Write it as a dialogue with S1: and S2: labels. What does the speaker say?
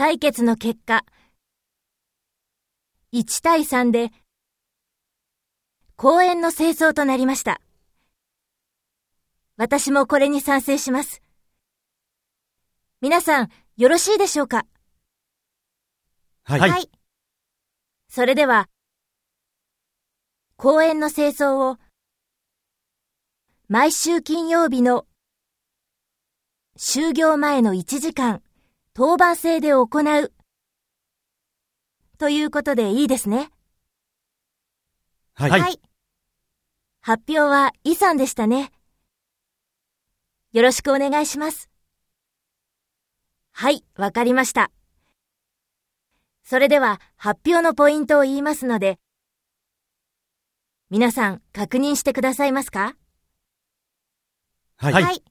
S1: 採決の結果、1対3で、公園の清掃となりました。私もこれに賛成します。皆さん、よろしいでしょうか？
S2: はい。はい。
S1: それでは、公園の清掃を、毎週金曜日の就業前の1時間、当番制で行う。ということでいいですね。
S2: はい。はい。
S1: 発表はイさんでしたね。よろしくお願いします。はい、わかりました。それでは発表のポイントを言いますので、皆さん確認してくださいますか？
S2: はい。はい